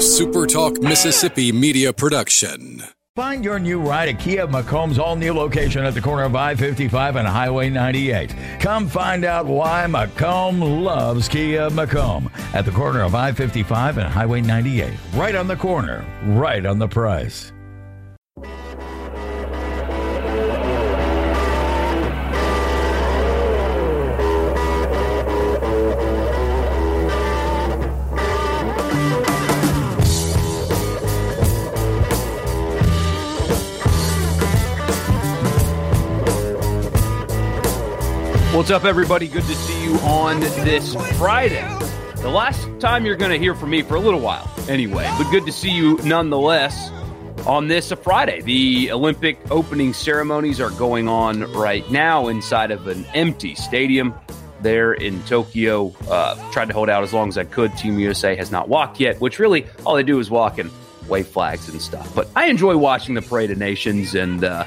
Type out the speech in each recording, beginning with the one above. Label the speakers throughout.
Speaker 1: SuperTalk Mississippi media production.
Speaker 2: Find your new ride at Kia McComb's all new location at the corner of I 55 and Highway 98. Come find out why McComb loves Kia McComb at the corner of I 55 and Highway 98. Right on the corner, right on the price.
Speaker 3: What's up, everybody? Good to see you on this Friday. The last time you're going to hear from me for a little while, anyway, but good to see you nonetheless on this Friday. The Olympic opening ceremonies are going on right now inside of an empty stadium there in Tokyo. Uh, tried to hold out as long as I could. Team USA has not walked yet, which really all they do is walk and wave flags and stuff. But I enjoy watching the Parade of Nations. And uh,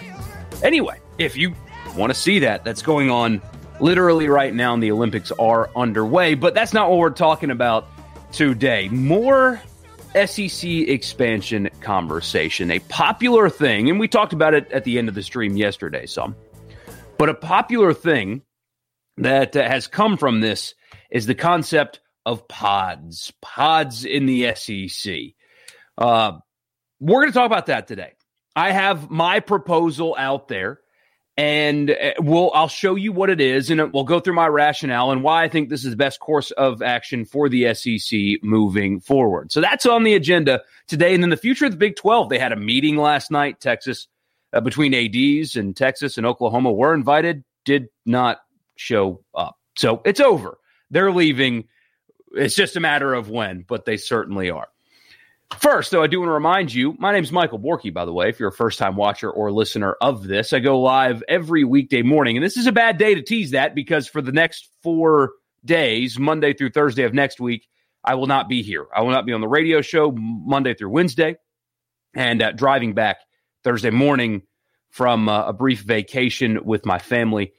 Speaker 3: anyway, if you want to see that, that's going on literally right now, the Olympics are underway. But that's not what we're talking about today. More SEC expansion conversation, a popular thing, and we talked about it at the end of the stream yesterday, some. But a popular thing that uh, has come from this is the concept of pods, pods in the SEC. Uh, we're going to talk about that today. I have my proposal out there and uh, we'll I'll show you what it is, and we'll go through my rationale and why I think this is the best course of action for the SEC moving forward. So that's on the agenda today, and then the future of the Big Twelve. They had a meeting last night, Texas, uh, between ads and Texas and Oklahoma were invited, did not show up, so it's over. They're leaving. It's just a matter of when, but they certainly are. First, though, I do want to remind you, my name is Michael Borky, by the way, if you're a first time watcher or listener of this. I go live every weekday morning, and this is a bad day to tease that because for the next four days, Monday through Thursday of next week, I will not be here. I will not be on the radio show Monday through Wednesday and uh, driving back Thursday morning from uh, a brief vacation with my family.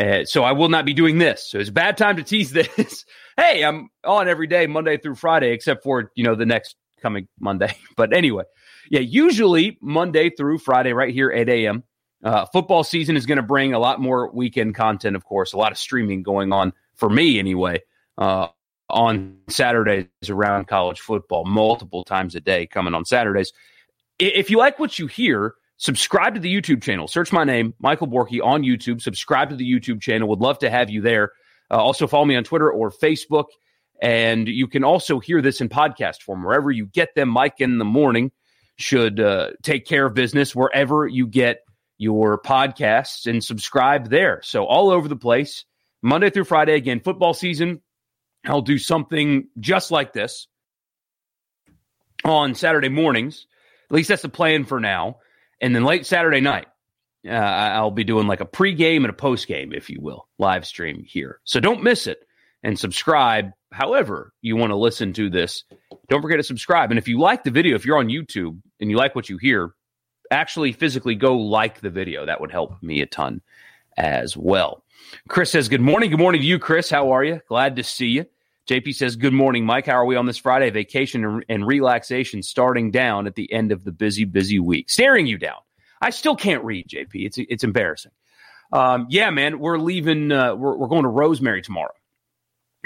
Speaker 3: Uh, so I will not be doing this. So it's a bad time to tease this. hey, I'm on every day, Monday through Friday, except for, you know, the next coming Monday. But anyway, yeah, usually Monday through Friday, right here, 8 a.m. Uh, football season is going to bring a lot more weekend content, of course, a lot of streaming going on for me anyway. Uh, on Saturdays around college football, multiple times a day coming on Saturdays. If you like what you hear, subscribe to the YouTube channel. Search my name, Michael Borky, on YouTube. Subscribe to the YouTube channel. Would love to have you there. Uh, also, follow me on Twitter or Facebook. And you can also hear this in podcast form wherever you get them. Mike in the morning should uh, take care of business wherever you get your podcasts and subscribe there. So all over the place, Monday through Friday. Again, football season. I'll do something just like this on Saturday mornings. At least that's the plan for now. And then late Saturday night, uh, I'll be doing like a pregame and a postgame, if you will, live stream here. So don't miss it and subscribe however you want to listen to this. Don't forget to subscribe. And if you like the video, if you're on YouTube and you like what you hear, actually physically go like the video. That would help me a ton as well. Chris says, Good morning. Good morning to you, Chris. How are you? Glad to see you. JP says, Good morning, Mike. How are we on this Friday? Vacation and relaxation starting down at the end of the busy, busy week. Staring you down. I still can't read, JP. It's, it's embarrassing. Um, yeah, man, we're leaving. Uh, we're, we're going to Rosemary tomorrow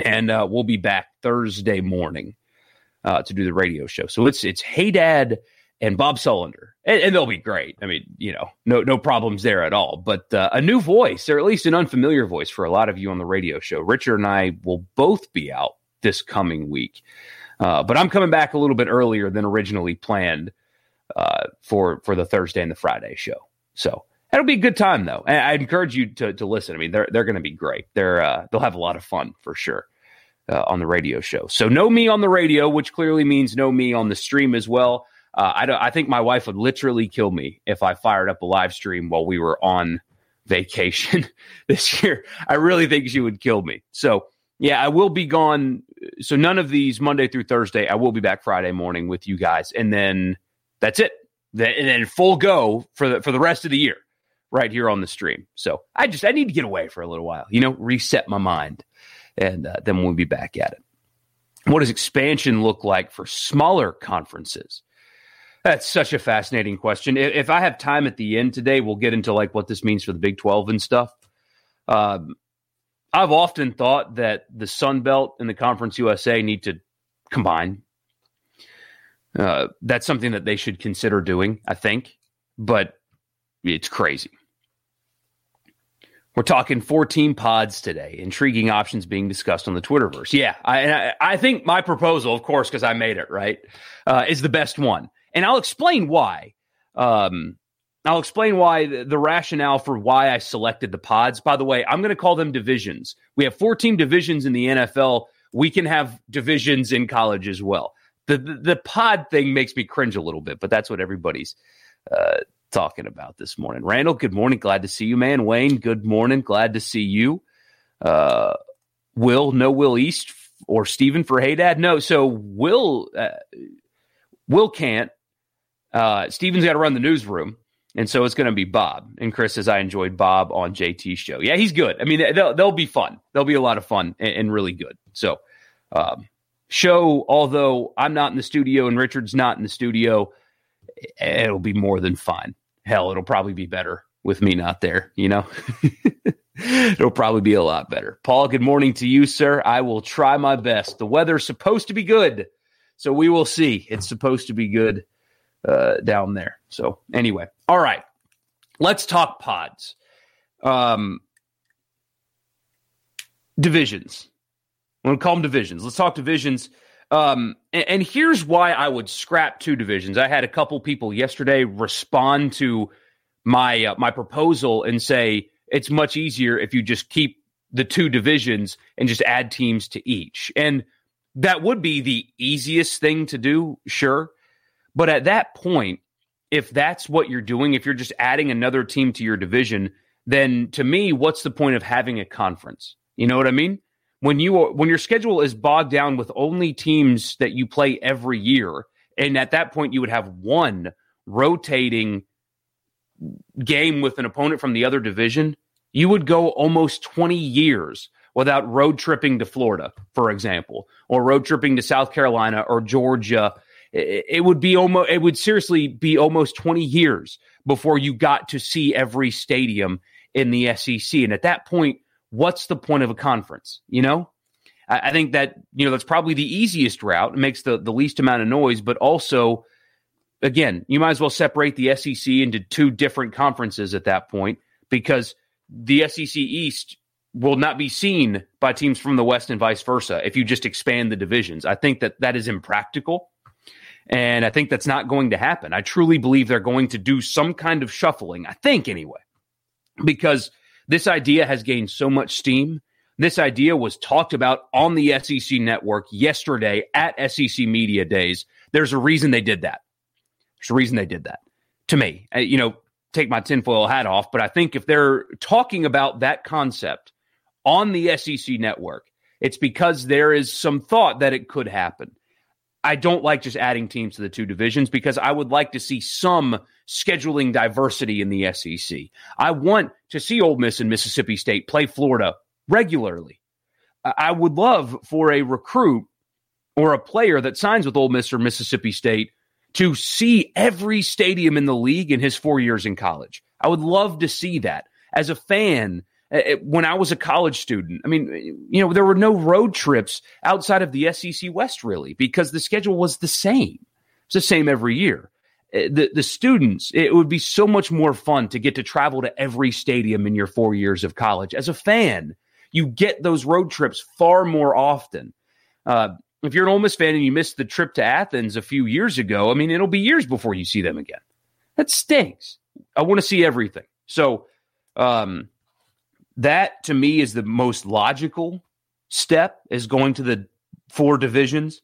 Speaker 3: and uh, we'll be back Thursday morning uh, to do the radio show. So it's it's Hey Dad and Bob Sullender, and, and, they'll be great. I mean, you know, no no problems there at all. But uh, a new voice, or at least an unfamiliar voice for a lot of you on the radio show. Richard and I will both be out this coming week, uh, but I'm coming back a little bit earlier than originally planned uh, for for the Thursday and the Friday show. So It'll be a good time though. I encourage you to to listen. I mean, they're they're going to be great. They're uh, they'll have a lot of fun for sure uh, on the radio show. So know me on the radio, which clearly means know me on the stream as well. Uh, I don't, I think my wife would literally kill me if I fired up a live stream while we were on vacation this year. I really think she would kill me. So yeah, I will be gone. So none of these Monday through Thursday. I will be back Friday morning with you guys, and then that's it. And then full go for the for the rest of the year right here on the stream. So I just I need to get away for a little while, you know, reset my mind, and uh, then we'll be back at it. what does expansion look like for smaller conferences? That's such a fascinating question. If I have time at the end today, we'll get into like what this means for the Big 12 and stuff. Um, I've often thought that the Sun Belt and the Conference USA need to combine. Uh, that's something that they should consider doing, I think, but it's crazy. We're talking 14 pods today. Intriguing options being discussed on the Twitterverse. Yeah, I, I think my proposal, of course, because I made it right, uh, is the best one, and I'll explain why. Um, I'll explain why the, the, rationale for why I selected the pods. By the way, I'm going to call them divisions. We have 14 divisions in the NFL. We can have divisions in college as well. The the, the pod thing makes me cringe a little bit, but that's what everybody's uh, talking about this morning. Randall, good morning. Glad to see you, man. Wayne, good morning. Glad to see you. Uh, Will, no Will East or Stephen for Hey Dad? No. So Will, uh, Will can't. Uh, Steven's got to run the newsroom. And so it's going to be Bob. And Chris says, I enjoyed Bob on JT's show. Yeah, he's good. I mean, they'll, they'll be fun. They'll be a lot of fun and, and really good. So, um, show, although I'm not in the studio and Richard's not in the studio, it'll be more than fine. Hell, it'll probably be better with me not there, you know? it'll probably be a lot better. Paul, good morning to you, sir. I will try my best. The weather's supposed to be good. So we will see. It's supposed to be good uh, down there. So anyway, all right, let's talk pods. Um, divisions. I'm going to call them divisions. Let's talk divisions. Um, and, and, here's why I would scrap two divisions. I had a couple people yesterday respond to my uh, my proposal and say it's much easier if you just keep the two divisions and just add teams to each. And that would be the easiest thing to do, sure. But at that point, if that's what you're doing, if you're just adding another team to your division, then to me, what's the point of having a conference? You know what I mean? When you when your schedule is bogged down with only teams that you play every year, and at that point you would have one rotating game with an opponent from the other division, you would go almost 20 years without road tripping to Florida, for example, or road tripping to South Carolina or Georgia. It would be almost it would seriously be almost 20 years before you got to see every stadium in the SEC. And at that point, what's the point of a conference? You know, I, I think that you know that's probably the easiest route. It makes the the least amount of noise, but also, again, you might as well separate the SEC into two different conferences at that point because the SEC East will not be seen by teams from the West and vice versa if you just expand the divisions. I think that that is impractical. And I think that's not going to happen. I truly believe they're going to do some kind of shuffling. I think anyway, because this idea has gained so much steam. This idea was talked about on the SEC network yesterday at SEC Media Days. There's a reason they did that. There's a reason they did that. To me, uh, you know, take my tinfoil hat off, but I think if they're talking about that concept on the SEC network, it's because there is some thought that it could happen. I don't like just adding teams to the two divisions because I would like to see some scheduling diversity in the SEC. I want to see Ole Miss and Mississippi State play Florida regularly. I would love for a recruit or a player that signs with Ole Miss or Mississippi State to see every stadium in the league in his four years in college. I would love to see that. As a fan, uh, when I was a college student. I mean, you know, there were no road trips outside of the SEC West really because the schedule was the same. It's the same every year. Uh, the the students, it would be so much more fun to get to travel to every stadium in your four years of college. As a fan, you get those road trips far more often. Uh, if you're an Ole Miss fan and you missed the trip to Athens a few years ago, I mean, it'll be years before you see them again. That stinks. I want to see everything. So, um, that to me is the most logical step is going to the four divisions.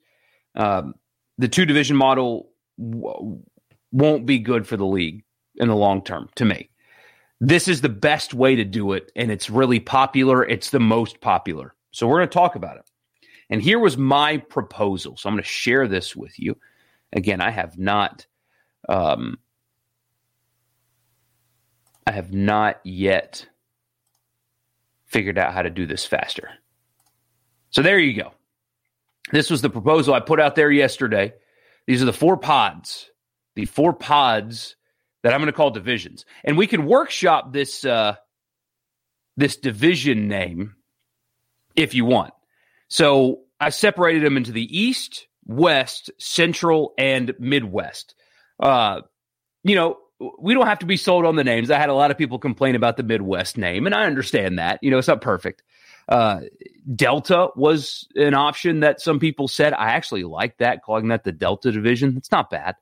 Speaker 3: Um, the two division model won't be good for the league in the long term to me. This is the best way to do it, and it's really popular. It's the most popular. So we're going to talk about it. And here was my proposal. So I'm going to share this with you. Again, I have not um, I have not yet figured out how to do this faster. So there you go. This was the proposal I put out there yesterday. These are the four pods, the four pods that I'm going to call divisions, and we can workshop this uh, this division name if you want. So I separated them into the East, West, Central, and Midwest. Uh, you know, we don't have to be sold on the names. I had a lot of people complain about the Midwest name, and I understand that. You know, it's not perfect. Uh, Delta was an option that some people said. I actually like that, calling that the Delta division. It's not bad.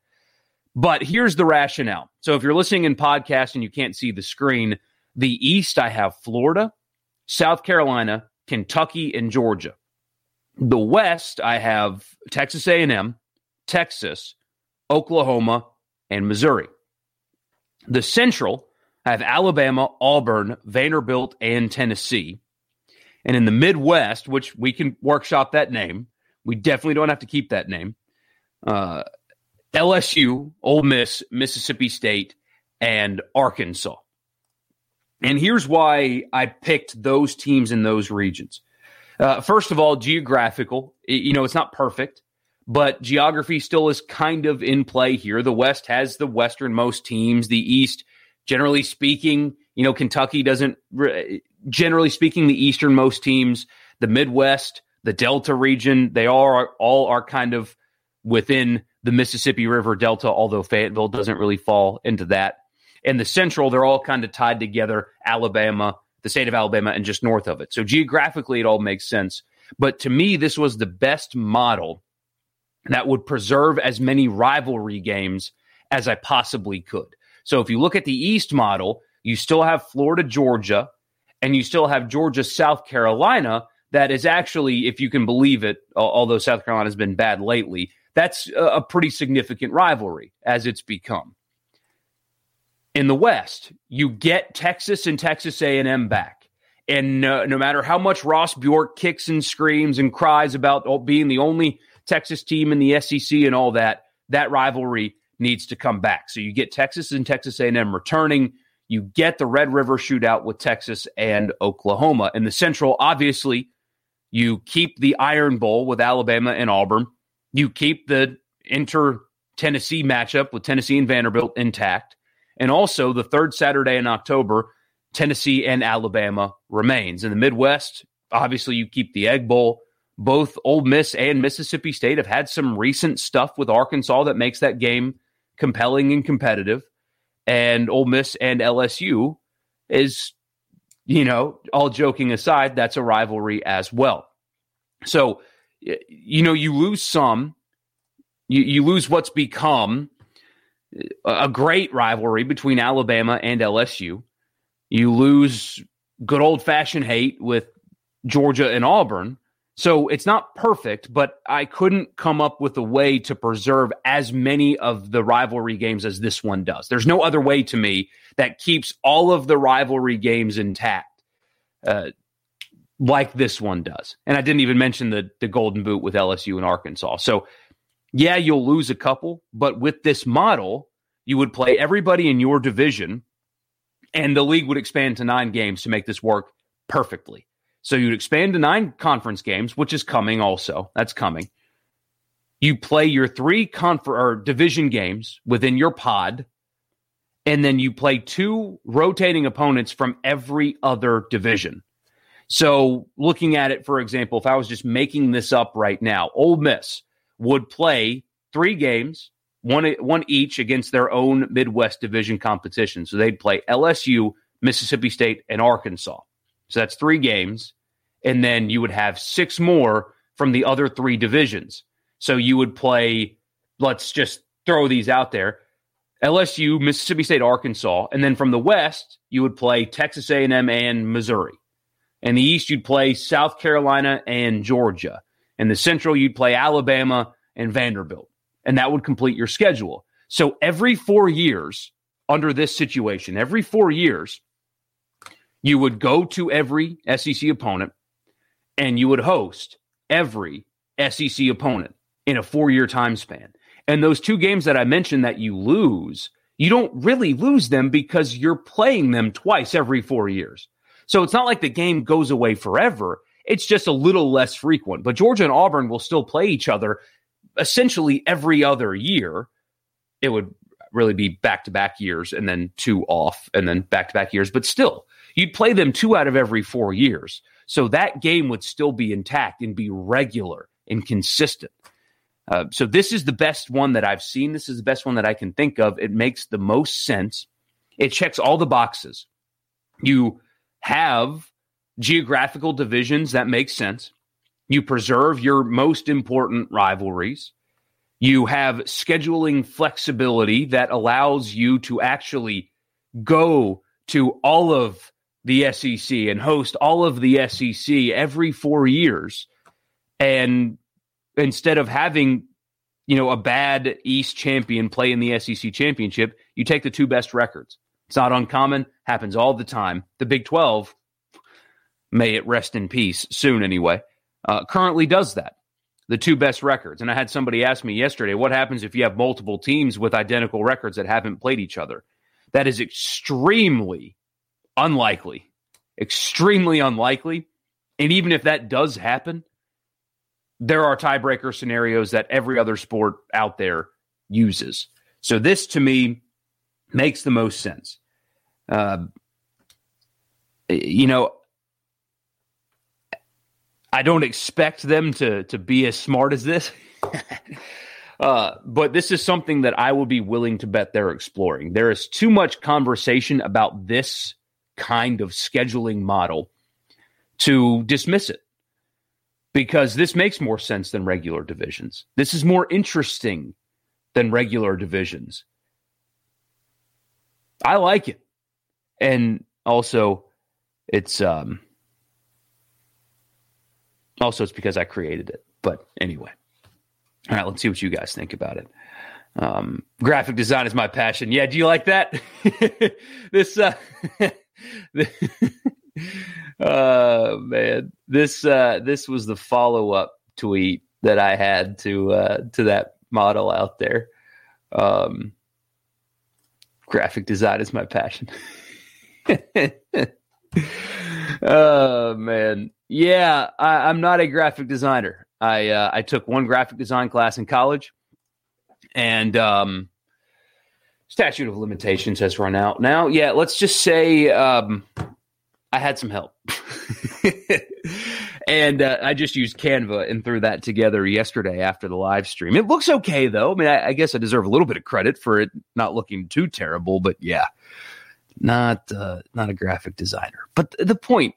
Speaker 3: But here's the rationale. So if you're listening in podcast and you can't see the screen, the East, I have Florida, South Carolina, Kentucky, and Georgia. The West, I have Texas A&M, Texas, Oklahoma, and Missouri. The Central, I have Alabama, Auburn, Vanderbilt, and Tennessee. And in the Midwest, which we can workshop that name, we definitely don't have to keep that name. Uh, LSU, Ole Miss, Mississippi State, and Arkansas. And here's why I picked those teams in those regions. Uh, first of all, geographical. You know, it's not perfect, but geography still is kind of in play here. The West has the westernmost teams. The East, generally speaking, you know, Kentucky doesn't, generally speaking, the easternmost teams. The Midwest, the Delta region, they all are, all are kind of within the Mississippi River Delta, although Fayetteville doesn't really fall into that. And the Central, they're all kind of tied together Alabama, the state of Alabama, and just north of it. So geographically, it all makes sense. But to me, this was the best model that would preserve as many rivalry games as I possibly could. So if you look at the East model, you still have Florida, Georgia, and you still have Georgia, South Carolina. That is actually, if you can believe it, although South Carolina has been bad lately, that's a pretty significant rivalry as it's become. In the West, you get Texas and Texas A&M back. And no, no matter how much Ross Bjork kicks and screams and cries about oh, being the only Texas team in the SEC and all that, that rivalry needs to come back. So you get Texas and Texas A&M returning. You get the Red River shootout with Texas and Oklahoma. In the Central, obviously, you keep the Iron Bowl with Alabama and Auburn. You keep the inter Tennessee matchup with Tennessee and Vanderbilt intact. And also the third Saturday in October, Tennessee and Alabama remains. In the Midwest, obviously you keep the Egg Bowl. Both Ole Miss and Mississippi State have had some recent stuff with Arkansas that makes that game compelling and competitive. And Ole Miss and LSU is, you know, all joking aside, that's a rivalry as well. So you know, you lose some, you, you lose what's become a great rivalry between Alabama and LSU. You lose good old fashioned hate with Georgia and Auburn. So it's not perfect, but I couldn't come up with a way to preserve as many of the rivalry games as this one does. There's no other way to me that keeps all of the rivalry games intact. Uh, like this one does. And I didn't even mention the the golden boot with LSU and Arkansas. So yeah, you'll lose a couple, but with this model, you would play everybody in your division and the league would expand to 9 games to make this work perfectly. So you'd expand to 9 conference games, which is coming also. That's coming. You play your 3 confer- or division games within your pod and then you play two rotating opponents from every other division. So, looking at it, for example, if I was just making this up right now, Ole Miss would play three games, one one each against their own Midwest Division competition. So they'd play LSU, Mississippi State, and Arkansas. So that's three games, and then you would have six more from the other three divisions. So you would play. Let's just throw these out there. LSU, Mississippi State, Arkansas, and then from the West, you would play Texas A&M and Missouri. In the East, you'd play South Carolina and Georgia. In the Central, you'd play Alabama and Vanderbilt. And that would complete your schedule. So every four years, under this situation, every four years, you would go to every SEC opponent and you would host every SEC opponent in a four year time span. And those two games that I mentioned that you lose, you don't really lose them because you're playing them twice every four years. So it's not like the game goes away forever. It's just a little less frequent. But Georgia and Auburn will still play each other essentially every other year. It would really be back to back years and then two off and then back to back years. But still, you'd play them two out of every four years. So that game would still be intact and be regular and consistent. Uh, so this is the best one that I've seen. This is the best one that I can think of. It makes the most sense. It checks all the boxes. You have geographical divisions that make sense. You preserve your most important rivalries. You have scheduling flexibility that allows you to actually go to all of the SEC and host all of the SEC every four years. And instead of having, you know, a bad East champion play in the SEC championship, you take the two best records. It's not uncommon, happens all the time. The Big 12, may it rest in peace soon anyway, uh, currently does that the two best records. And I had somebody ask me yesterday, what happens if you have multiple teams with identical records that haven't played each other? That is extremely unlikely. Extremely unlikely. And even if that does happen, there are tiebreaker scenarios that every other sport out there uses. So this to me makes the most sense. Uh, you know, I don't expect them to to be as smart as this. uh, but this is something that I would be willing to bet they're exploring. There is too much conversation about this kind of scheduling model to dismiss it because this makes more sense than regular divisions. This is more interesting than regular divisions. I like it. And also it's um also, it's because I created it. But anyway, all right, let's see what you guys think about it. Um, graphic design is my passion. Yeah, do you like that? this, uh, uh, man, this, uh, this was the follow up tweet that I had to, uh, to that model out there. Um, graphic design is my passion. oh man yeah, I, am not a graphic designer. I uh, I took one graphic design class in college, and um, statute of limitations has run out now. Yeah, let's just say um, I had some help, and uh, I just used Canva and threw that together yesterday after the live stream. It looks okay though. I mean, I, I guess I deserve a little bit of credit for it not looking too terrible, but yeah, not uh, not a graphic designer. But the point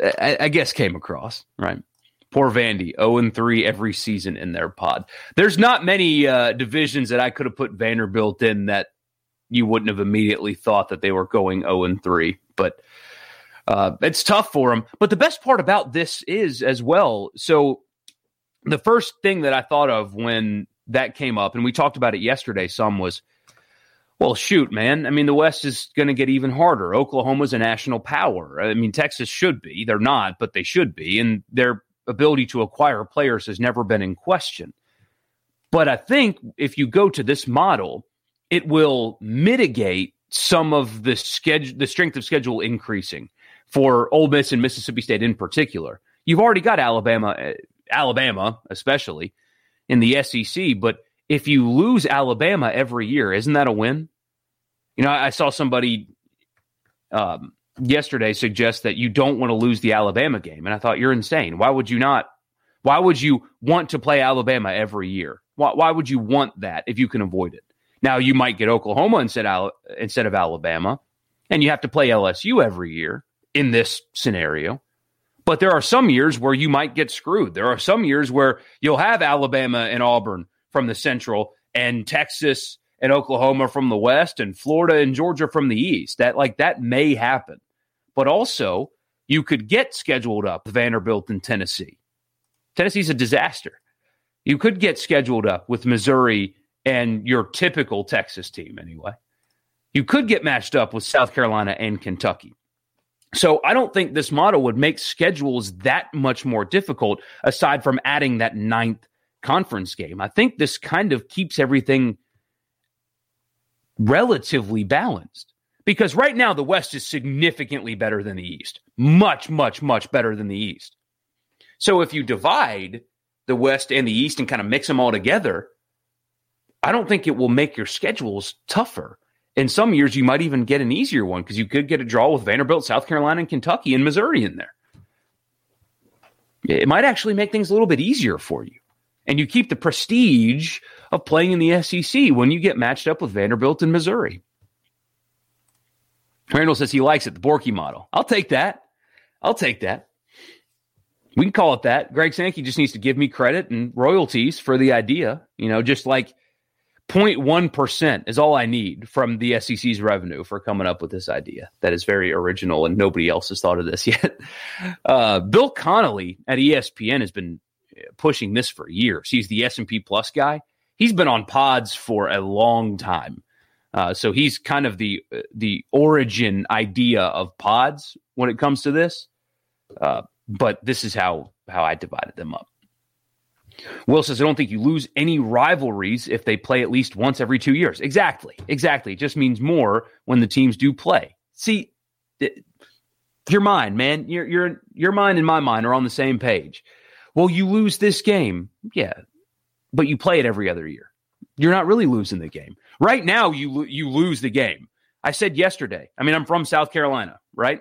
Speaker 3: I, I guess came across, right? Poor Vandy, 0 and 3 every season in their pod. There's not many uh, divisions that I could have put Vanderbilt in that you wouldn't have immediately thought that they were going 0 and 3. But uh, it's tough for them. But the best part about this is as well. So the first thing that I thought of when that came up, and we talked about it yesterday, some was well, shoot, man. I mean, the West is going to get even harder. Oklahoma's a national power. I mean, Texas should be. They're not, but they should be. And their ability to acquire players has never been in question. But I think if you go to this model, it will mitigate some of the schedule, the strength of schedule increasing for Ole Miss and Mississippi State in particular. You've already got Alabama, eh, Alabama especially in the SEC, but if you lose Alabama every year, isn't that a win? You know, I, saw somebody um, yesterday suggest that you don't want to lose the Alabama game, and I thought you're insane. Why would you not? Why would you want to play Alabama every year? Why, why would you want that if you can avoid it? Now you might get Oklahoma instead instead of Alabama, and you have to play LSU every year in this scenario. But there are some years where you might get screwed. There are some years where you'll have Alabama and Auburn from the Central and Texas and Oklahoma from the West and Florida and Georgia from the East. That like that may happen. But also, you could get scheduled up Vanderbilt and Tennessee. Tennessee's a disaster. You could get scheduled up with Missouri and your typical Texas team anyway. You could get matched up with South Carolina and Kentucky. So I don't think this model would make schedules that much more difficult aside from adding that ninth conference game. I think this kind of keeps everything relatively balanced because right now the West is significantly better than the East. Much, much, much better than the East. So if you divide the West and the East and kind of mix them all together, I don't think it will make your schedules tougher. In some years, you might even get an easier one because you could get a draw with Vanderbilt, South Carolina, and Kentucky and Missouri in there. It might actually make things a little bit easier for you. And you keep the prestige of playing in the SEC when you get matched up with Vanderbilt and Missouri. Randall says he likes it, the Borky model. I'll take that. I'll take that. We can call it that. Greg Sankey just needs to give me credit and royalties for the idea. You know, just like 0.1% is all I need from the SEC's revenue for coming up with this idea. That is very original and nobody else has thought of this yet. Uh, Bill Connolly at ESPN has been pushing this for years. He's the S&P Plus guy. He's been on pods for a long time. Uh, so he's kind of the the origin idea of pods when it comes to this. Uh, but this is how how I divided them up. Will says, I don't think you lose any rivalries if they play at least once every two years. Exactly. Exactly. It just means more when the teams do play. See, your mind, man, your, your, your mind and my mind are on the same page. Well, you lose this game. Yeah. But you play it every other year. You're not really losing the game. Right now, you, you lose the game. I said yesterday, I mean, I'm from South Carolina, right?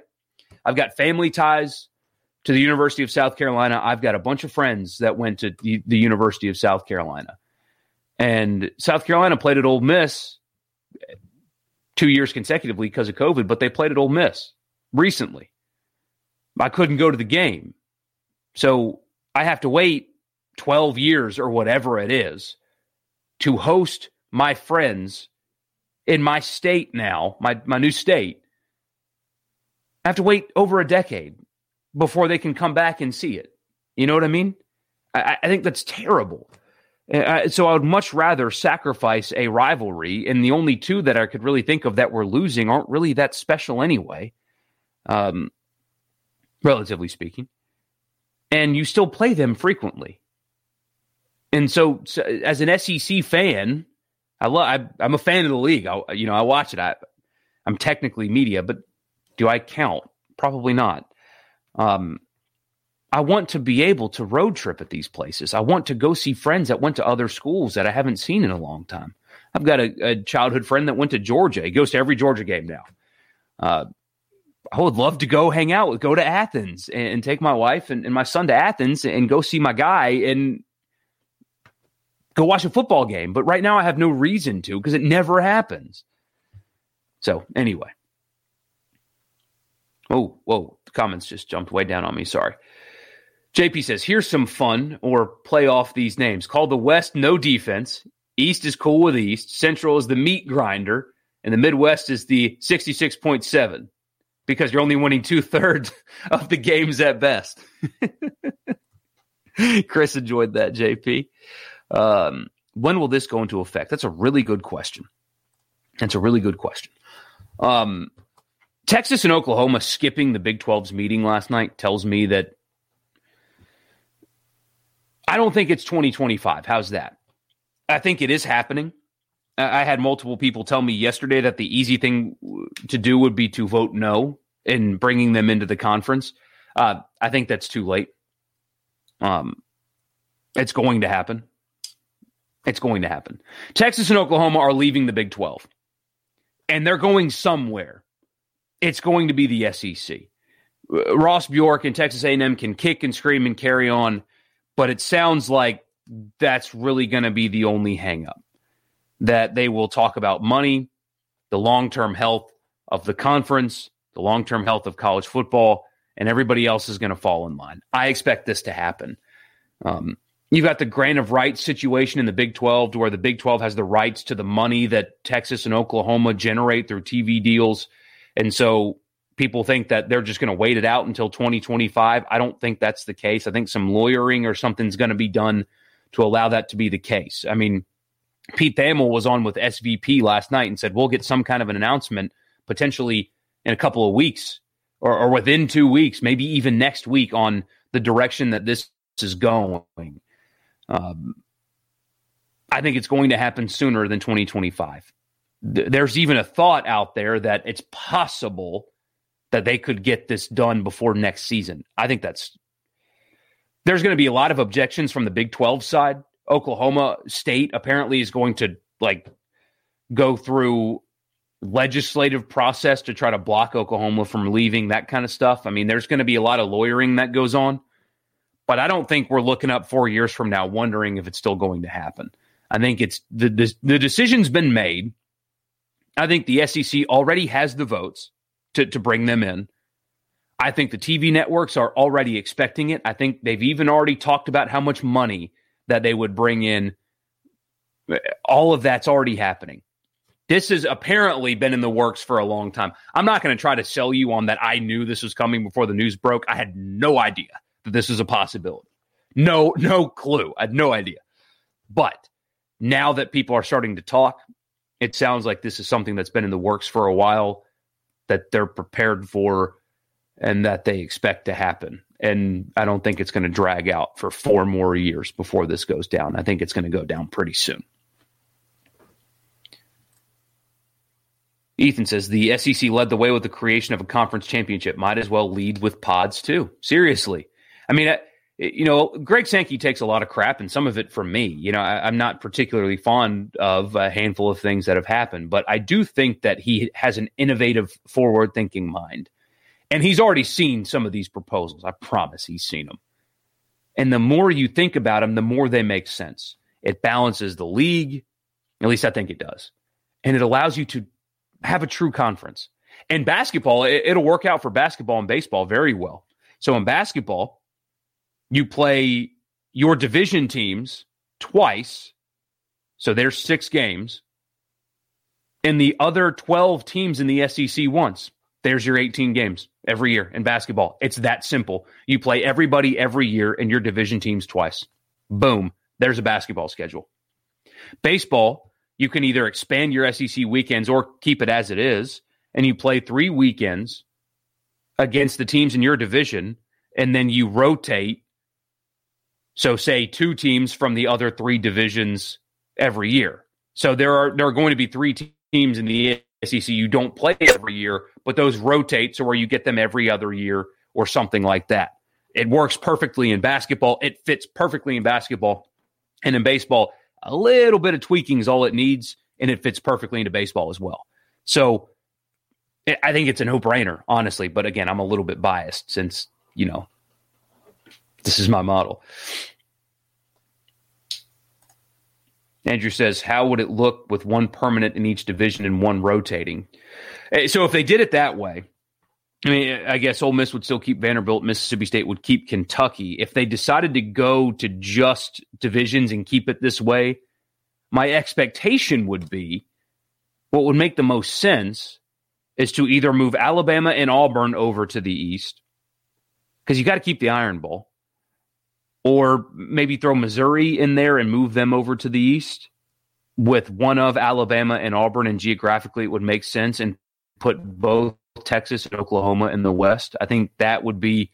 Speaker 3: I've got family ties to the University of South Carolina. I've got a bunch of friends that went to the, the University of South Carolina. And South Carolina played at Ole Miss two years consecutively because of COVID, but they played at Ole Miss recently. I couldn't go to the game. So I have to wait 12 years or whatever it is to host my friends in my state now, my, my new state. I have to wait over a decade before they can come back and see it. You know what I mean? I, I think that's terrible. Uh, so I would much rather sacrifice a rivalry, and the only two that I could really think of that we're losing aren't really that special anyway, um, relatively speaking. And you still play them frequently. And so, so as an SEC fan, I love. I, am a fan of the league. I, you know, I watch it. I, I'm technically media, but do I count? Probably not. Um, I want to be able to road trip at these places. I want to go see friends that went to other schools that I haven't seen in a long time. I've got a, a childhood friend that went to Georgia. He goes to every Georgia game now. Uh, I would love to go hang out, go to Athens and, and take my wife and, and, my son to Athens and go see my guy and go watch a football game. But right now I have no reason to because it never happens. So, anyway. Oh, whoa the comments just jumped way down on me. Sorry. JP says, here's some fun or play off these names. Call the West no defense. East is cool with East. Central is the meat grinder. And the Midwest is the 66.7 because you're only winning two thirds of the games at best. Chris enjoyed that, JP. Um, when will this go into effect? That's a really good question. That's a really good question. Um, Texas and Oklahoma skipping the Big 12's meeting last night tells me that I don't think it's 2025. How's that? I think it is happening. I had multiple people tell me yesterday that the easy thing to do would be to vote no in bringing them into the conference. Uh, I think that's too late. Um, it's going to happen. It's going to happen. Texas and Oklahoma are leaving the Big 12, and they're going somewhere it's going to be the SEC. Ross Bjork and Texas A&M can kick and scream and carry on, but it sounds like that's really going to be the only hangup. That they will talk about money, the long-term health of the conference, the long-term health of college football, and everybody else is going to fall in line. I expect this to happen. Um, you've got the grant of rights situation in the Big 12 to where the Big 12 has the rights to the money that Texas and Oklahoma generate through TV deals and so people think that they're just going to wait it out until 2025. I don't think that's the case. I think some lawyering or something's going to be done to allow that to be the case. I mean, Pete Thamel was on with SVP last night and said, we'll get some kind of an announcement potentially in a couple of weeks or, or within two weeks, maybe even next week on the direction that this is going. Um, I think it's going to happen sooner than 2025 there's even a thought out there that it's possible that they could get this done before next season. I think that's there's going to be a lot of objections from the Big 12 side. Oklahoma State apparently is going to like go through legislative process to try to block Oklahoma from leaving, that kind of stuff. I mean, there's going to be a lot of lawyering that goes on, but I don't think we're looking up four years from now wondering if it's still going to happen. I think it's the, the, the decision's been made. I think the SEC already has the votes to, to bring them in. I think the TV networks are already expecting it. I think they've even already talked about how much money that they would bring in. All of that's already happening. This has apparently been in the works for a long time. I'm not going to try to sell you on that. I knew this was coming before the news broke. I had no idea that this was a possibility. No, no clue. I had no idea. But now that people are starting to talk, it sounds like this is something that's been in the works for a while that they're prepared for and that they expect to happen. And I don't think it's going to drag out for four more years before this goes down. I think it's going to go down pretty soon. Ethan says the SEC led the way with the creation of a conference championship. Might as well lead with pods too. Seriously, I mean, you know, Greg Sankey takes a lot of crap, and some of it from me. You know, I, am not particularly fond of a handful of things that have happened, but I do think that he has an innovative, forward-thinking mind, and he's already seen some of these proposals. I promise, he's seen them. And the more you think about them, the more they make sense. It balances the league, at least I think it does, and it allows you to have a true conference. In basketball, it, it'll work out for basketball and baseball very well. So in basketball, you play your division teams twice. So there's six games. And the other 12 teams in the SEC once. There's your 18 games every year in basketball. It's that simple. You play everybody every year and your division teams twice. Boom. There's a basketball schedule. Baseball, you can either expand your SEC weekends or keep it as it is, and you play three weekends against the teams in your division, and then you rotate. So, say two teams from the other three divisions every year. So there are there are going to be three teams in the SEC you don't play every year, but those rotate so where you get them every other year or something like that. It works perfectly in basketball. It fits perfectly in basketball. And in baseball, a little bit of tweaking is all it needs, and it fits perfectly into baseball as well. So I think it's a no brainer, honestly. But again, I'm a little bit biased since, you know, this is my model. Andrew says, How would it look with one permanent in each division and one rotating? Eh, so if they did it that way, I mean, I guess Ole Miss would still keep Vanderbilt. Mississippi State would keep Kentucky. If they decided to go to just divisions and keep it this way, my expectation would be what would make the most sense is to either move Alabama and Auburn over to the East because you got to keep the Iron Bowl, or maybe throw Missouri in there and move them over to the East with one of Alabama and Auburn, and geographically it would make sense and put both Texas and Oklahoma in the West. I think that would be,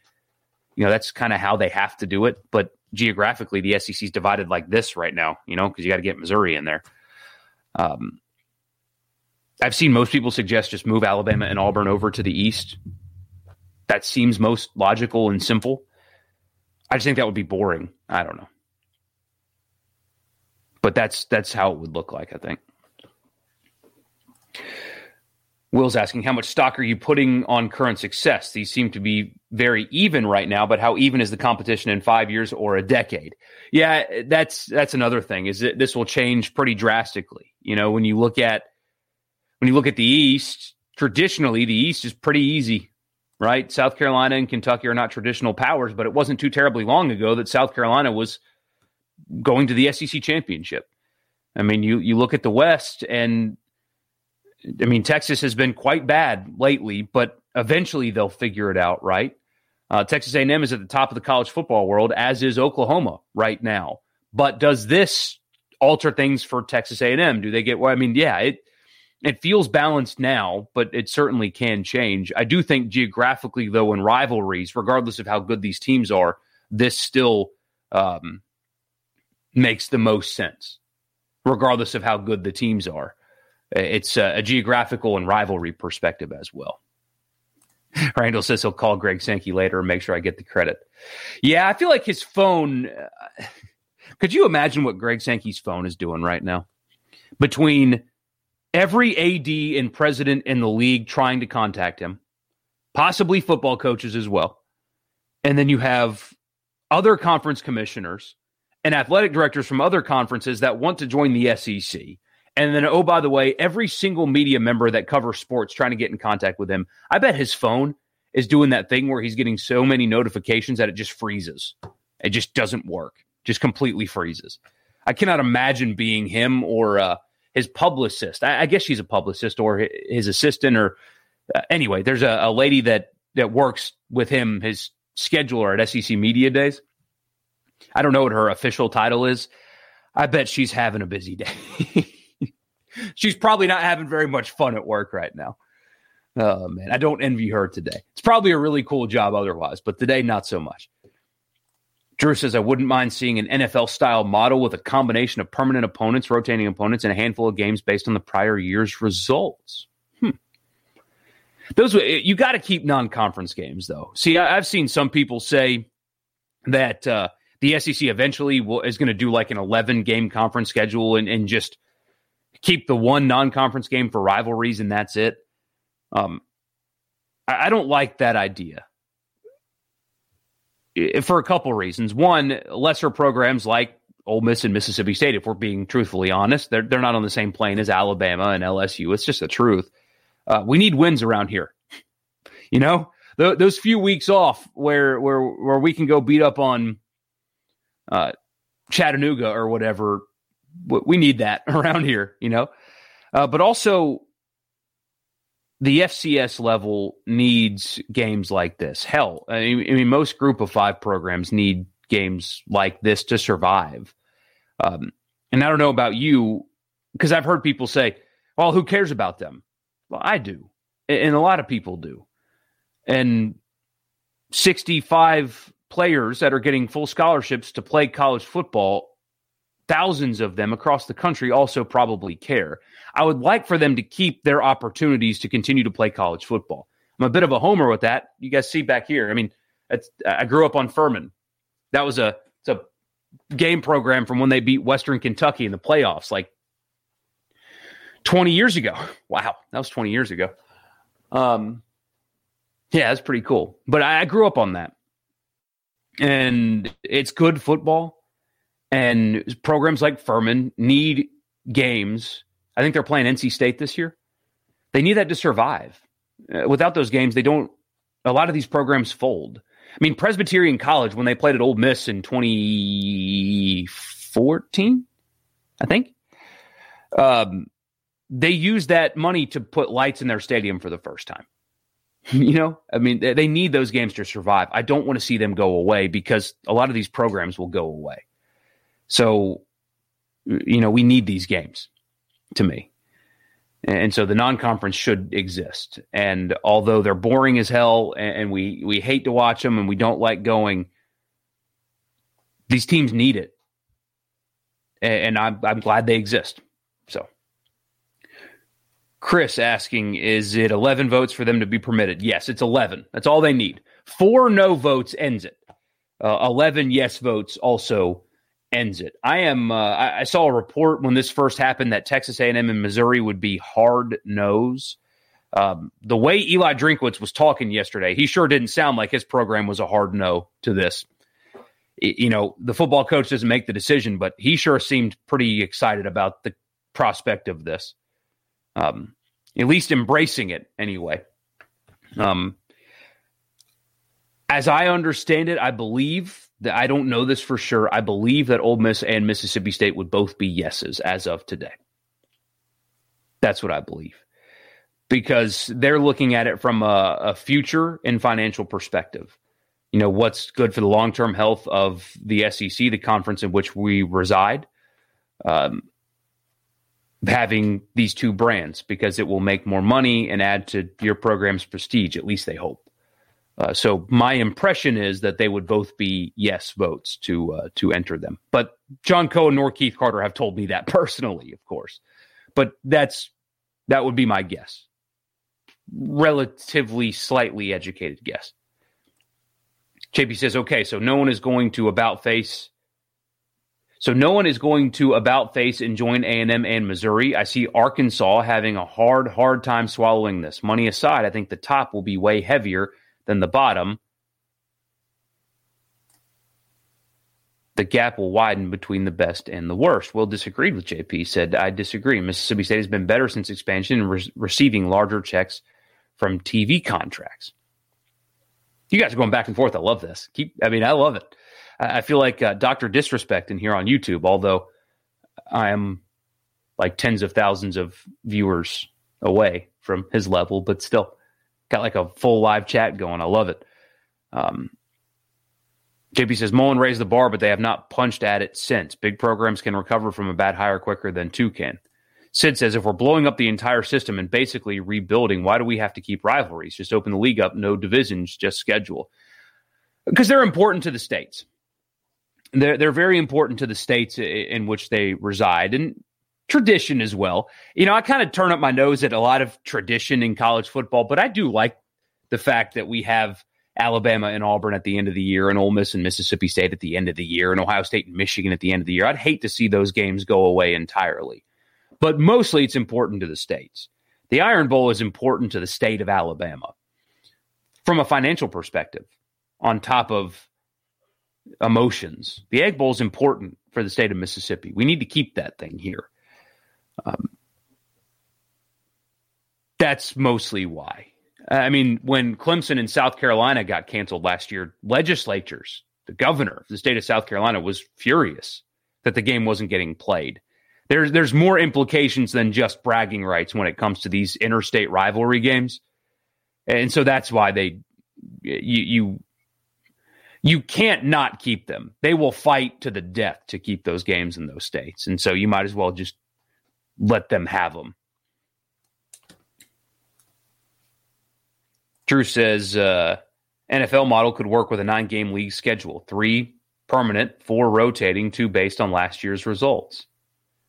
Speaker 3: you know, that's kind of how they have to do it. But geographically, the SEC is divided like this right now, you know, because you got to get Missouri in there. Um, I've seen most people suggest just move Alabama and Auburn over to the East. That seems most logical and simple. I just think that would be boring. I don't know. But that's that's how it would look like, I think. Will's asking, how much stock are you putting on current success? These seem to be very even right now, but how even is the competition in five years or a decade? Yeah, that's that's another thing. Is that this will change pretty drastically. You know, when you look at when you look at the East, traditionally the East is pretty easy, right? South Carolina and Kentucky are not traditional powers, but it wasn't too terribly long ago that South Carolina was going to the SEC championship. I mean, you you look at the West and I mean, Texas has been quite bad lately, but eventually they'll figure it out, right? Uh, Texas A&M is at the top of the college football world, as is Oklahoma right now. But does this alter things for Texas A&M? Do they get? Well, I mean, yeah, it it feels balanced now, but it certainly can change. I do think geographically, though, in rivalries, regardless of how good these teams are, this still um, makes the most sense, regardless of how good the teams are. It's a, a geographical and rivalry perspective as well. Randall says he'll call Greg Sankey later and make sure I get the credit. Yeah, I feel like his phone. Uh, could you imagine what Greg Sankey's phone is doing right now? Between every AD and president in the league trying to contact him, possibly football coaches as well. And then you have other conference commissioners and athletic directors from other conferences that want to join the SEC. And then, oh, by the way, every single media member that covers sports trying to get in contact with him, I bet his phone is doing that thing where he's getting so many notifications that it just freezes. It just doesn't work, just completely freezes. I cannot imagine being him or uh, his publicist. I, I, guess she's a publicist or his assistant or uh, anyway. There's a, a lady that that works with him, his scheduler at SEC Media Days. I don't know what her official title is. I bet she's having a busy day. she's probably not having very much fun at work right now. Oh man, I don't envy her today. It's probably a really cool job otherwise, but today not so much. Drew says I wouldn't mind seeing an NFL style model with a combination of permanent opponents, rotating opponents, and a handful of games based on the prior year's results. Hmm. Those you got to keep non-conference games though. See, I, have seen some people say that uh, the SEC eventually will, is going to do like an 11 game conference schedule and, and just keep the one non-conference game for rivalries and that's it. Um, I, I don't like that idea for a couple reasons. One, lesser programs like Ole Miss and Mississippi State, if we're being truthfully honest, they're they're not on the same plane as Alabama and LSU. It's just the truth. Uh, we need wins around here. You know, Th- those few weeks off where where where we can go beat up on uh, Chattanooga or whatever. We need that around here. You know, uh, but also the FCS level needs games like this. Hell, I mean, I mean, most group of five programs need games like this to survive. Um, and I don't know about you, because I've heard people say, well, who cares about them? Well, I do. And a lot of people do. And 65 players that are getting full scholarships to play college football thousands of them across the country also probably care. I would like for them to keep their opportunities to continue to play college football. I'm a bit of a homer with that. You guys see back here. I mean, I grew up on Furman. That was a it's a game program from when they beat Western Kentucky in the playoffs, like 20 years ago. Wow, that was 20 years ago. Um, yeah, that's pretty cool. But I, I grew up on that, and it's good football. And programs like Furman need games. I think they're playing NC State this year. They need that to survive. Uh, without those games, they don't. A lot of these programs fold. I mean, Presbyterian College when they played at Ole Miss in 2014, I think. Um, they used that money to put lights in their stadium for the first time. you know, I mean, they need those games to survive. I don't want to see them go away because a lot of these programs will go away. So, you know, we need these games to me. And so the non-conference should exist. And although they're boring as hell and we, we hate to watch them and we don't like going, these teams need it. And I'm, I'm glad they exist. So Chris asking, is it 11 votes for them to be permitted? Yes, it's 11. That's all they need. Four no votes ends it. Uh, 11 yes votes also ends it. I am. Uh, I, I, saw a report when this first happened that Texas A&M and Missouri would be hard nose. Um, the way Eli Drinkwitz was talking yesterday, he sure didn't sound like his program was a hard no to this. It, you know, the football coach doesn't make the decision, but he sure seemed pretty excited about the prospect of this. Um, at least embracing it anyway. Um, as I understand it, I believe I don't know this for sure. I believe that Ole Miss and Mississippi State would both be yeses as of today. That's what I believe. Because they're looking at it from a, a future and financial perspective. You know, what's good for the long term health of the SEC, the conference in which we reside, um, having these two brands because it will make more money and add to your program's prestige. At least they hope. Uh, so my impression is that they would both be yes votes to uh, to enter them. But John Cohen nor Keith Carter have told me that personally, of course. But that's that would be my guess. relatively slightly educated guess. JP says, okay, so no one is going to about face. So no one is going to about face and join A&M and Missouri. I see Arkansas having a hard, hard time swallowing this. Money aside, I think the top will be way heavier than the bottom. The gap will widen between the best and the worst. Will disagreed with JP. Said I disagree. Mississippi State has been better since expansion and re- receiving larger checks from TV contracts. You guys are going back and forth. I love this. Keep. I mean, I love it. I, I feel like uh, Doctor Disrespect in here on YouTube. Although I am like tens of thousands of viewers away from his level, but still got like a full live chat going. I love it. Um, JP says Mullen raised the bar, but they have not punched at it since. Big programs can recover from a bad hire quicker than two can. Sid says if we're blowing up the entire system and basically rebuilding, why do we have to keep rivalries? Just open the league up, no divisions, just schedule. Because they're important to the states. They're they're very important to the states in which they reside and tradition as well. You know, I kind of turn up my nose at a lot of tradition in college football, but I do like the fact that we have Alabama and Auburn at the end of the year, and Ole Miss and Mississippi State at the end of the year, and Ohio State and Michigan at the end of the year. I'd hate to see those games go away entirely but mostly it's important to the states. The Iron Bowl is important to the state of Alabama from a financial perspective, on top of emotions. The Egg Bowl is important for the state of Mississippi. We need to keep that thing here. Um, that's mostly why. I mean, when Clemson and South Carolina got canceled last year, legislatures, the governor of the state of South Carolina was furious that the game wasn't getting played there's there's more implications than just bragging rights when it comes to these interstate rivalry games, and so that's why they you you you can't not keep them. They will fight to the death to keep those games in those states, and so you might as well just let them have them. Drew says uh, NFL model could work with a nine game league schedule, three permanent, four rotating, two based on last year's results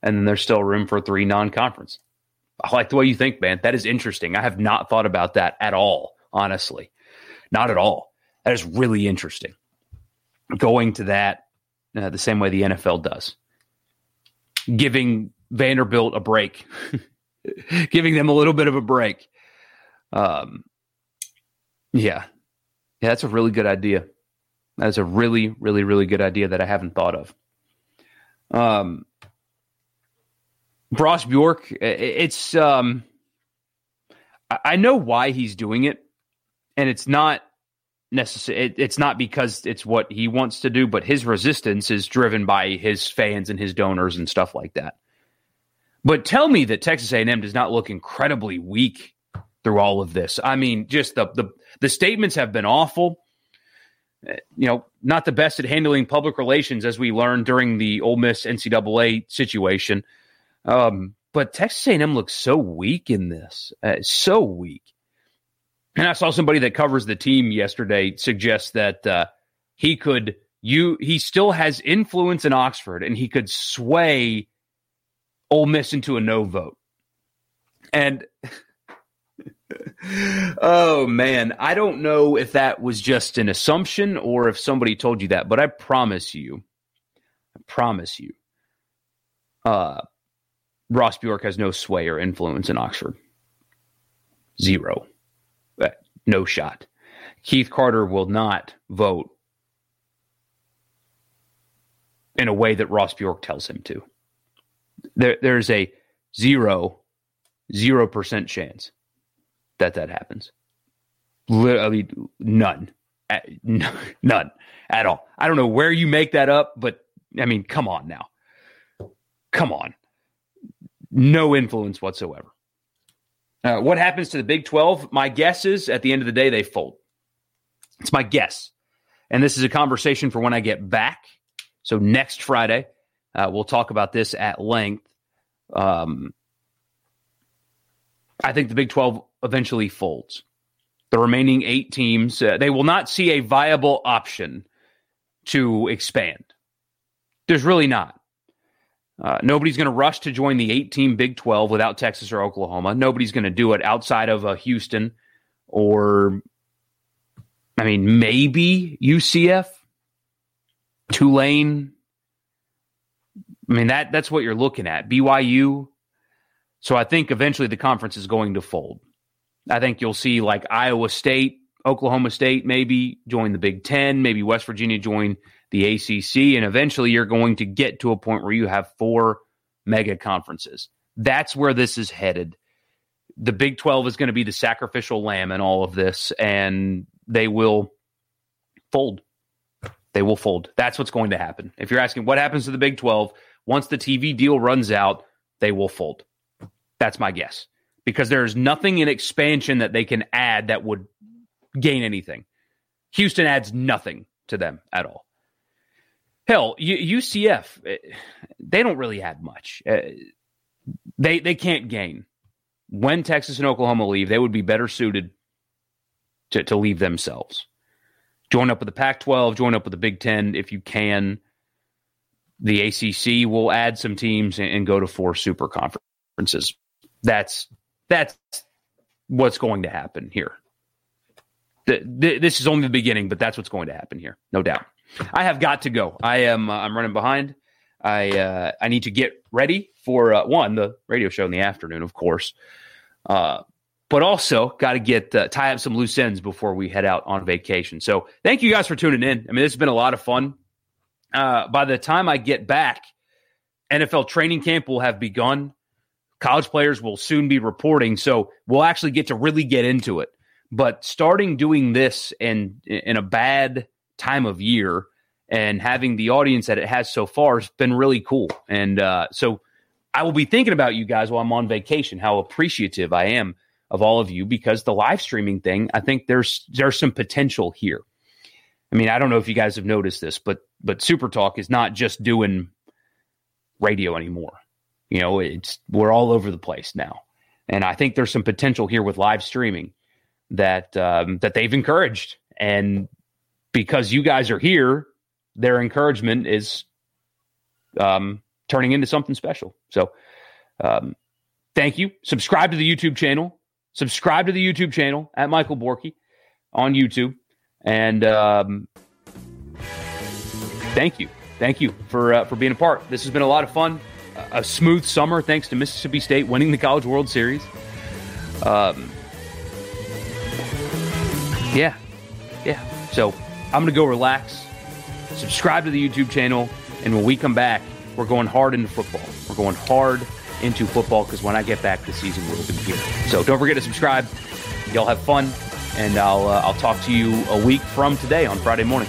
Speaker 3: and then there's still room for three non-conference. I like the way you think, man. That is interesting. I have not thought about that at all, honestly. Not at all. That is really interesting. Going to that uh, the same way the NFL does. Giving Vanderbilt a break. Giving them a little bit of a break. Um yeah. Yeah, that's a really good idea. That's a really, really, really good idea that I haven't thought of. Um, Ross Bjork, it's um, I know why he's doing it, and it's not necessary. It, it's not because it's what he wants to do, but his resistance is driven by his fans and his donors and stuff like that. But tell me that Texas A&M does not look incredibly weak through all of this. I mean, just the the the statements have been awful. Uh, you know, not the best at handling public relations, as we learned during the Ole Miss NCAA situation. Um, but Texas A&M looks so weak in this, uh, so weak. And I saw somebody that covers the team yesterday suggest that uh, he could you he still has influence in Oxford and he could sway Ole Miss into a no vote. And oh man, I don't know if that was just an assumption or if somebody told you that, but I promise you, I promise you, uh, Ross Bjork has no sway or influence in Oxford. Zero. Uh, no shot. Keith Carter will not vote in a way that Ross Bjork tells him to. There, there's a zero, zero percent chance that that happens. Literally none, none at all. I don't know where you make that up, but I mean, come on now, come on no influence whatsoever. Uh, what happens to the Big 12? My guess is at the end of the day, they fold. It's my guess. And this is a conversation for when I get back. So next Friday, uh, we'll talk about this at length. Um, I think the Big 12 eventually folds. The remaining eight teams, uh, they will not see a viable option to expand. There's really not. Uh, nobody's going to rush to join the eight team Big 12 without Texas or Oklahoma. Nobody's going to do it outside of uh, Houston or, I mean, maybe UCF, Tulane. I mean, that that's what you're looking at. BYU. So I think eventually the conference is going to fold. I think you'll see like Iowa State, Oklahoma State maybe join the Big Ten, maybe West Virginia join the ACC, and eventually you're going to get to a point where you have four mega conferences. That's where this is headed. The Big 12 is going to be the sacrificial lamb in all of this, and they will fold. They will fold. That's what's going to happen. If you're asking what happens to the Big 12, once the TV deal runs out, they will fold. That's my guess. Because there's nothing in expansion that they can add that would gain anything. Houston adds nothing to them at all. Hell, UCF, eh, they don't really add much. Eh, they they can't gain. When Texas and Oklahoma leave, they would be better suited to, to leave themselves. Join up with the Pac 12, join up with the Big Ten if you can. The ACC will add some teams and, go to four super conferences. That's that's what's going to happen here. The, the, this is only the beginning, but that's what's going to happen here, no doubt. I have got to go. I am. Uh, I'm running behind. I uh, I need to get ready for uh, one the radio show in the afternoon, of course. Uh, but also got to get uh, tie up some loose ends before we head out on vacation. So thank you guys for tuning in. I mean, this has been a lot of fun. Uh, by the time I get back, NFL training camp will have begun. College players will soon be reporting, so we'll actually get to really get into it. But starting doing this in in a bad time of year and having the audience that it has so far has been really cool. And uh, so I will be thinking about you guys while I'm on vacation, how appreciative I am of all of you because the live streaming thing, I think there's there's some potential here. I mean, I don't know if you guys have noticed this, but but Super Talk is not just doing radio anymore. You know, it's we're all over the place now, and I think there's some potential here with live streaming that um, that they've encouraged, and because you guys are here, their encouragement is um, turning into something special. So, um, thank you. Subscribe to the YouTube channel. Subscribe to the YouTube channel at Michael Borky on YouTube. And um, thank you. Thank you for, uh, for being a part. This has been a lot of fun. A smooth summer thanks to Mississippi State winning the College World Series. Um, yeah. Yeah. So, I'm going to go relax, subscribe to the YouTube channel, and when we come back, we're going hard into football. We're going hard into football because when I get back, the season will be here. So don't forget to subscribe. Y'all have fun, and I'll uh, I'll talk to you a week from today on Friday morning.